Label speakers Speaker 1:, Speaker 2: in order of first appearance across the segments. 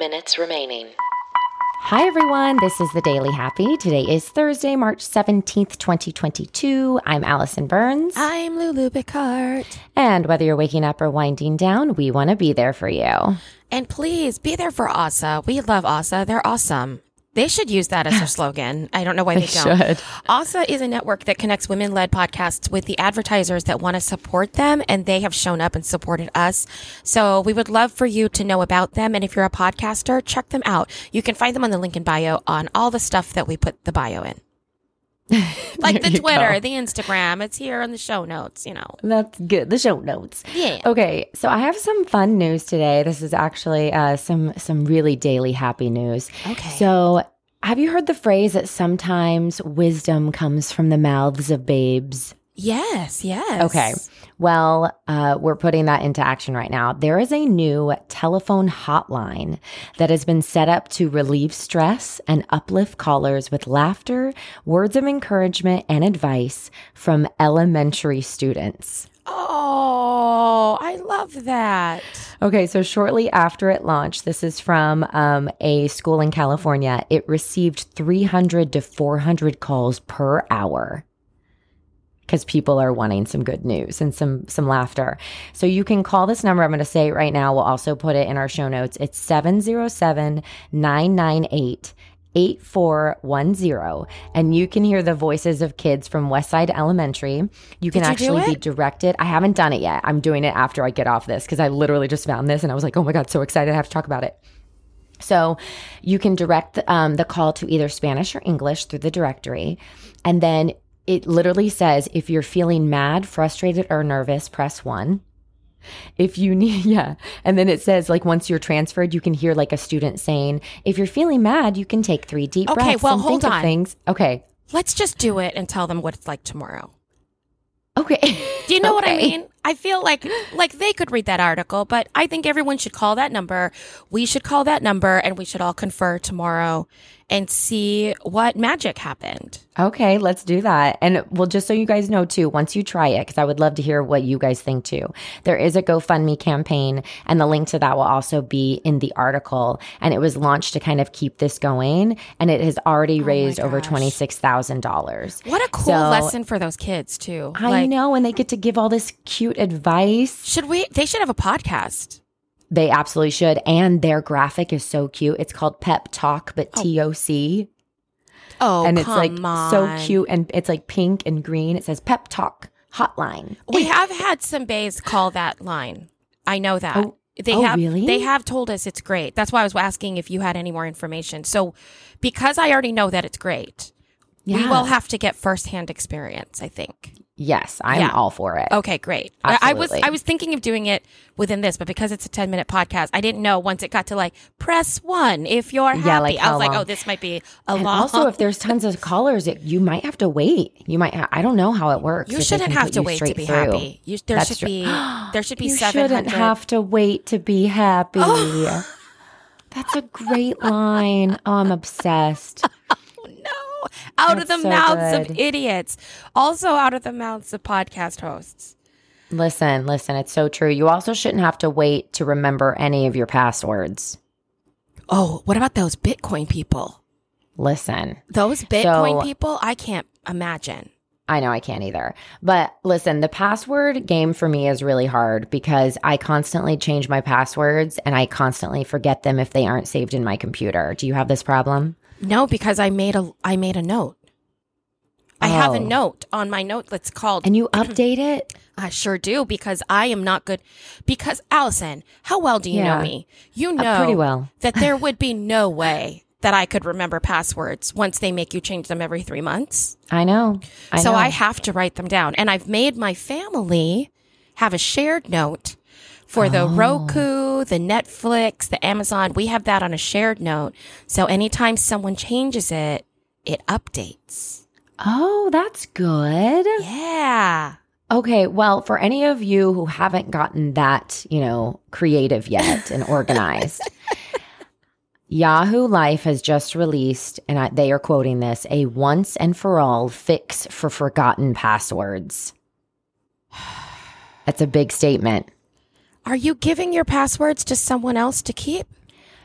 Speaker 1: minutes remaining.
Speaker 2: Hi, everyone. This is the Daily Happy. Today is Thursday, March 17th, 2022. I'm Alison Burns.
Speaker 3: I'm Lulu Picard.
Speaker 2: And whether you're waking up or winding down, we want to be there for you.
Speaker 3: And please be there for ASA. We love ASA. They're awesome. They should use that as their slogan. I don't know why they,
Speaker 2: They
Speaker 3: don't.
Speaker 2: should.
Speaker 3: ASA is a network that connects women led podcasts with the advertisers that want to support them, and they have shown up and supported us. So we would love for you to know about them. And if you're a podcaster, check them out. You can find them on the link in bio on all the stuff that we put the bio in. Like the Twitter,
Speaker 2: go.
Speaker 3: the Instagram. It's here in the show notes, you know.
Speaker 2: That's good. The show notes.
Speaker 3: Yeah.
Speaker 2: Okay, so I have some fun news today. This is actually uh, some some really daily happy news.
Speaker 3: Okay.
Speaker 2: So, have you heard the phrase that sometimes wisdom comes from the mouths of babes?
Speaker 3: Yes, yes.
Speaker 2: Okay. Well, uh, we're putting that into action right now. There is a new telephone hotline that has been set up to relieve stress and uplift callers with laughter, words of encouragement, and advice from elementary students.
Speaker 3: Oh, I love that.
Speaker 2: Okay, so shortly after it launched, this is from um, a school in California, it received 300 to 400 calls per hour because people are wanting some good news and some some laughter. So you can call this number. I'm going to say it right now. We'll also put it in our show notes. It's 707 998 8410 and you can hear the voices of kids from Westside Elementary. You can
Speaker 3: you
Speaker 2: actually be directed. I haven't done it yet. I'm doing it after I get off this because I literally just found this and I was like, oh my God, so excited. I have to talk about it. So you can direct um, the call to either Spanish or English through the directory. And then it literally says if you're feeling mad, frustrated, or nervous, press one. If you need, yeah. And then it says, like, once you're transferred, you can hear like a student saying, if you're feeling mad, you can take three deep
Speaker 3: Okay,
Speaker 2: breaths
Speaker 3: well,
Speaker 2: and
Speaker 3: hold
Speaker 2: think of
Speaker 3: on.
Speaker 2: things. Okay.
Speaker 3: Let's just do it and tell them what it's like tomorrow.
Speaker 2: Okay.
Speaker 3: Do you know what I mean? I feel like like they could read that article, but I think everyone should call that number. We should call that number and we should all confer tomorrow and see what magic happened.
Speaker 2: Okay, let's do that. And well, just so you guys know too, once you try it, because I would love to hear what you guys think too, there is a GoFundMe campaign, and the link to that will also be in the article. And it was launched to kind of keep this going, and it has already oh raised over
Speaker 3: Oh
Speaker 2: twenty six thousand dollars.
Speaker 3: What a cool
Speaker 2: So-
Speaker 3: lesson for those kids too.
Speaker 2: I
Speaker 3: Like,
Speaker 2: know, and they get to give all this cute advice.
Speaker 3: Should we they should have a podcast.
Speaker 2: They absolutely should. And their graphic is so cute. It's called Pep Talk, but oh. T O C.
Speaker 3: Oh,
Speaker 2: and it's like
Speaker 3: come
Speaker 2: so cute and it's like pink and green. It says Pep Talk Hotline.
Speaker 3: We have had some bays call that line. I know that.
Speaker 2: Oh,
Speaker 3: they
Speaker 2: oh,
Speaker 3: have
Speaker 2: really?
Speaker 3: they have told us it's great. That's why I was asking if you had any more information. So because I already know that it's great, we will have to get firsthand experience, I think.
Speaker 2: Yes, I'm
Speaker 3: Yeah.
Speaker 2: all for it.
Speaker 3: Okay, great. I I was I was thinking of doing it within this, but because it's a 10 minute podcast, I didn't know once it got to like press 1 if you're happy.
Speaker 2: Yeah, like
Speaker 3: I was like,
Speaker 2: long?
Speaker 3: "Oh, this might be a
Speaker 2: And
Speaker 3: long
Speaker 2: also, if there's tons of callers, it, you might have to wait. You might. Ha- I don't know how it works.
Speaker 3: You shouldn't have to wait to be
Speaker 2: through.
Speaker 3: happy. You, there
Speaker 2: That's
Speaker 3: should
Speaker 2: true.
Speaker 3: be there should be
Speaker 2: You
Speaker 3: 700
Speaker 2: shouldn't have to wait to be happy.
Speaker 3: Oh.
Speaker 2: That's a great line. Oh, I'm obsessed.
Speaker 3: No, out of the
Speaker 2: so
Speaker 3: mouths of idiots. Also out of the mouths of podcast hosts.
Speaker 2: Listen, listen. It's so true. You also shouldn't have to wait to remember any of your passwords.
Speaker 3: Oh, what about those Bitcoin people?
Speaker 2: Listen.
Speaker 3: Those Bitcoin
Speaker 2: So-
Speaker 3: people, I can't imagine.
Speaker 2: I know I can't either. But listen, the password game for me is really hard because I constantly change my passwords and I constantly forget them if they aren't saved in my computer. Do you have this problem?
Speaker 3: No, because I made a I made a note. I have a
Speaker 2: Oh.
Speaker 3: note on my note that's called
Speaker 2: And you update it?
Speaker 3: I sure do because I am not good. Because Alison, how well do you
Speaker 2: Yeah.
Speaker 3: know me? You
Speaker 2: Uh,
Speaker 3: know
Speaker 2: pretty well.
Speaker 3: that there would be no way that I could remember passwords once they make you change them every three months.
Speaker 2: I know. I
Speaker 3: so
Speaker 2: know.
Speaker 3: I have to write them down. And I've made my family have a shared note for the
Speaker 2: Oh.
Speaker 3: Roku, the Netflix, the Amazon. We have that on a shared note. So anytime someone changes it, it updates.
Speaker 2: Oh, that's good.
Speaker 3: Yeah.
Speaker 2: Okay, well, for any of you who haven't gotten that, you know, creative yet and organized, Yahoo Life has just released, and I, they are quoting this, a once and for all fix for forgotten passwords. That's a big statement.
Speaker 3: Are you giving your passwords to someone else to keep?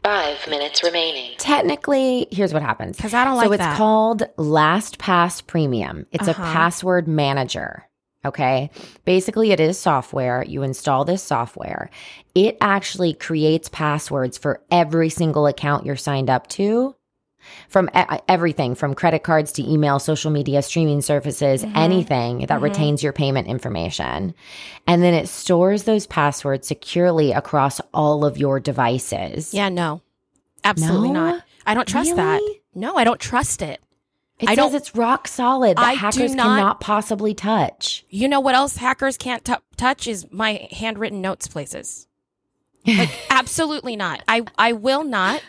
Speaker 1: Five minutes remaining.
Speaker 2: Technically, here's what happens.
Speaker 3: Because I don't like So
Speaker 2: it's
Speaker 3: that.
Speaker 2: called LastPass Premium. It's
Speaker 3: Uh-huh.
Speaker 2: a password manager. Okay. Basically, it is software. You install this software. It actually creates passwords for every single account you're signed up to from everything from credit cards to email, social media, streaming services,
Speaker 3: Mm-hmm.
Speaker 2: anything that retains your payment information. And then it stores those passwords securely across all of your devices.
Speaker 3: Yeah, no. Absolutely
Speaker 2: No?
Speaker 3: not. I don't trust that. No, I don't trust it.
Speaker 2: It
Speaker 3: I
Speaker 2: says
Speaker 3: don't-
Speaker 2: it's rock solid that
Speaker 3: I
Speaker 2: hackers
Speaker 3: not-
Speaker 2: cannot possibly touch.
Speaker 3: You know what else hackers can't tou touch is my handwritten notes places. Like absolutely not. I I will not.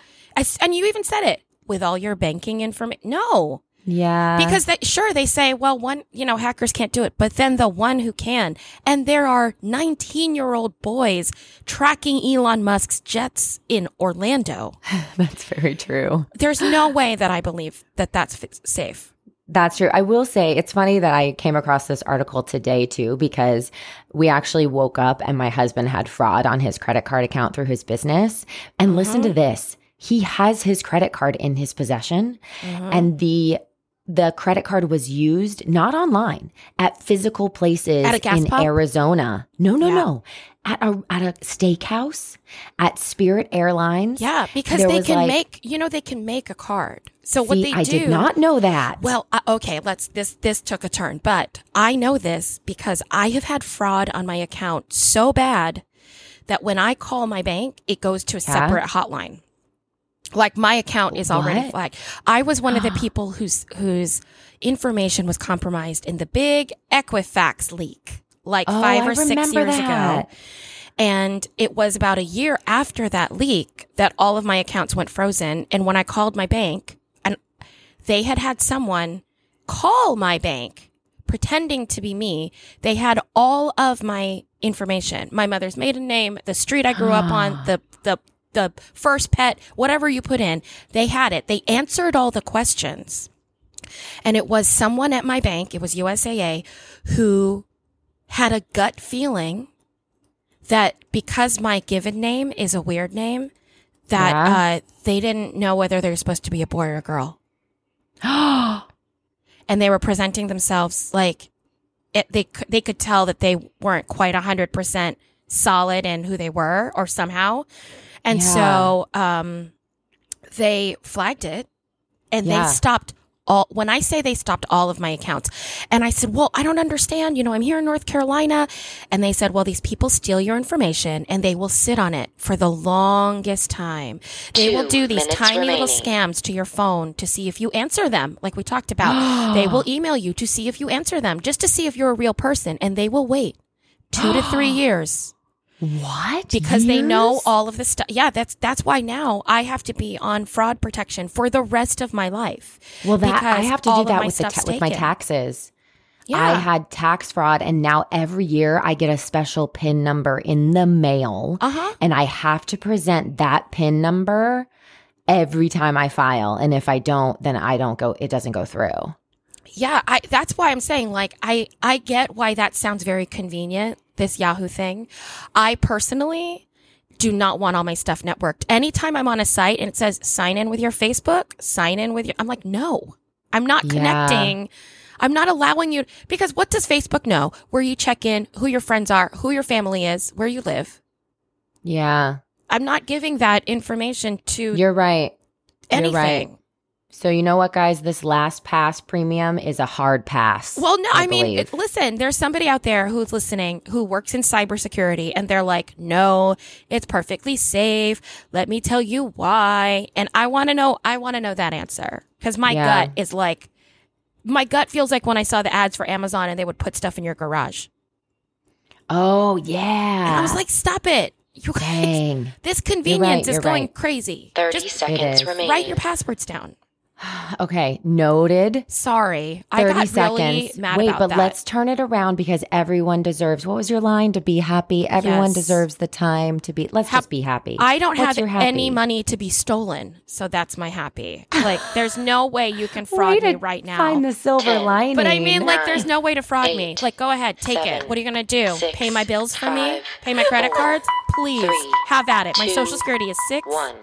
Speaker 3: And you even said it with all your banking information. No,
Speaker 2: Yeah.
Speaker 3: because they sure they say, well, one you know hackers can't do it, but then the one who can, and there are 19 year old boys tracking Elon Musk's jets in Orlando.
Speaker 2: that's very true.
Speaker 3: There's no way that I believe that that's fi- safe.
Speaker 2: That's true. I will say it's funny that I came across this article today too, because we actually woke up and my husband had fraud on his credit card account through his business. And listen
Speaker 3: Uh-huh.
Speaker 2: to this. He has his credit card in his possession
Speaker 3: Uh-huh.
Speaker 2: and the the credit card was used not online at physical places
Speaker 3: At a gas
Speaker 2: in
Speaker 3: pump?
Speaker 2: Arizona. No, no,
Speaker 3: Yeah.
Speaker 2: no. At a at a steakhouse, at Spirit Airlines.
Speaker 3: Yeah, because they can
Speaker 2: like-
Speaker 3: make you know they can make a card. So what
Speaker 2: See,
Speaker 3: they
Speaker 2: I
Speaker 3: do?
Speaker 2: did not know that.
Speaker 3: Well, uh, okay, let's this this took a turn, but I know this because I have had fraud on my account so bad that when I call my bank, it goes to a
Speaker 2: Yeah?
Speaker 3: separate hotline. Like my account is already
Speaker 2: What?
Speaker 3: flagged. I was one of the ah. people whose whose information was compromised in the big Equifax leak, like
Speaker 2: Oh,
Speaker 3: five
Speaker 2: I
Speaker 3: or six years
Speaker 2: that.
Speaker 3: ago. And it was about a year after that leak that all of my accounts went frozen. And when I called my bank, and they had had someone call my bank pretending to be me, they had all of my information my mother's maiden name, the street I grew up on, ah. the, the, the first pet, whatever you put in, they had it. They answered all the questions. And it was someone at my bank, it was USAA, who had a gut feeling that because my given name is a weird name, that
Speaker 2: Yeah.
Speaker 3: uh, they didn't know whether they were supposed to be a boy or a girl. and they were presenting themselves like it, they they could tell that they weren't quite hundred percent solid in who they were or somehow, and so um, they flagged it and
Speaker 2: Yeah.
Speaker 3: they stopped all. When I say they stopped all of my accounts, and I said, "Well, I don't understand. You know, I'm here in North Carolina," and they said, "Well, these people steal your information and they will sit on it for the longest time. They will do these tiny little scams to your phone to see if you answer them, like we talked about. they will email you to see if you answer them, just to see if you're a real person, and they will wait two to three years
Speaker 2: what?
Speaker 3: because they know all of the stuff. Yeah, that's that's why now I have to be on fraud protection for the rest of my life.
Speaker 2: Well, that I have to do that with the ta- with my taxes.
Speaker 3: Yeah,
Speaker 2: I had tax fraud, and now every year I get a special PIN number in the mail,
Speaker 3: uh huh.
Speaker 2: and I have to present that PIN number every time I file. And if I don't, then I don't go. It doesn't go through.
Speaker 3: Yeah, I that's why I'm saying like I I get why that sounds very convenient this Yahoo thing. I personally do not want all my stuff networked. Anytime I'm on a site and it says sign in with your Facebook, sign in with your I'm like no. I'm not
Speaker 2: Yeah.
Speaker 3: connecting. I'm not allowing you because what does Facebook know? Where you check in, who your friends are, who your family is, where you live.
Speaker 2: Yeah,
Speaker 3: I'm not giving that information to
Speaker 2: you're right.
Speaker 3: anything.
Speaker 2: You're right. So you know what, guys? This LastPass Premium is a hard pass.
Speaker 3: Well, no, I, mean, it- listen, there's somebody out there who's listening who works in cybersecurity and they're like, no, it's perfectly safe. Let me tell you why. And I want to know, I want to know that answer because my
Speaker 2: Yeah.
Speaker 3: gut is like, my gut feels like when I saw the ads for Amazon and they would put stuff in your garage.
Speaker 2: oh
Speaker 3: And
Speaker 2: yeah.
Speaker 3: I was like, stop it. You guys,
Speaker 2: dang.
Speaker 3: this convenience is going
Speaker 2: right.
Speaker 3: crazy.
Speaker 1: 30
Speaker 3: Just
Speaker 1: seconds remaining.
Speaker 3: write your passwords down.
Speaker 2: Okay, noted.
Speaker 3: Sorry. I
Speaker 2: 30
Speaker 3: got
Speaker 2: seconds.
Speaker 3: really mad
Speaker 2: Wait, but
Speaker 3: that.
Speaker 2: let's turn it around because everyone deserves. What was your line? To be happy. Everyone
Speaker 3: Yes.
Speaker 2: deserves the time to be. Let's
Speaker 3: Hap-
Speaker 2: just be happy.
Speaker 3: I don't
Speaker 2: What's
Speaker 3: have any money to be stolen, so that's my happy. Like, there's no way you can fraud me right now.
Speaker 2: Find the silver lining.
Speaker 3: but I mean, like, there's no way to fraud me. Like, go ahead, take it. What are you gonna do?
Speaker 1: six,
Speaker 3: Pay my bills for me? Pay my credit
Speaker 1: four,
Speaker 3: cards? Please
Speaker 1: three,
Speaker 3: have at it. My
Speaker 1: two,
Speaker 3: social security is six
Speaker 1: one.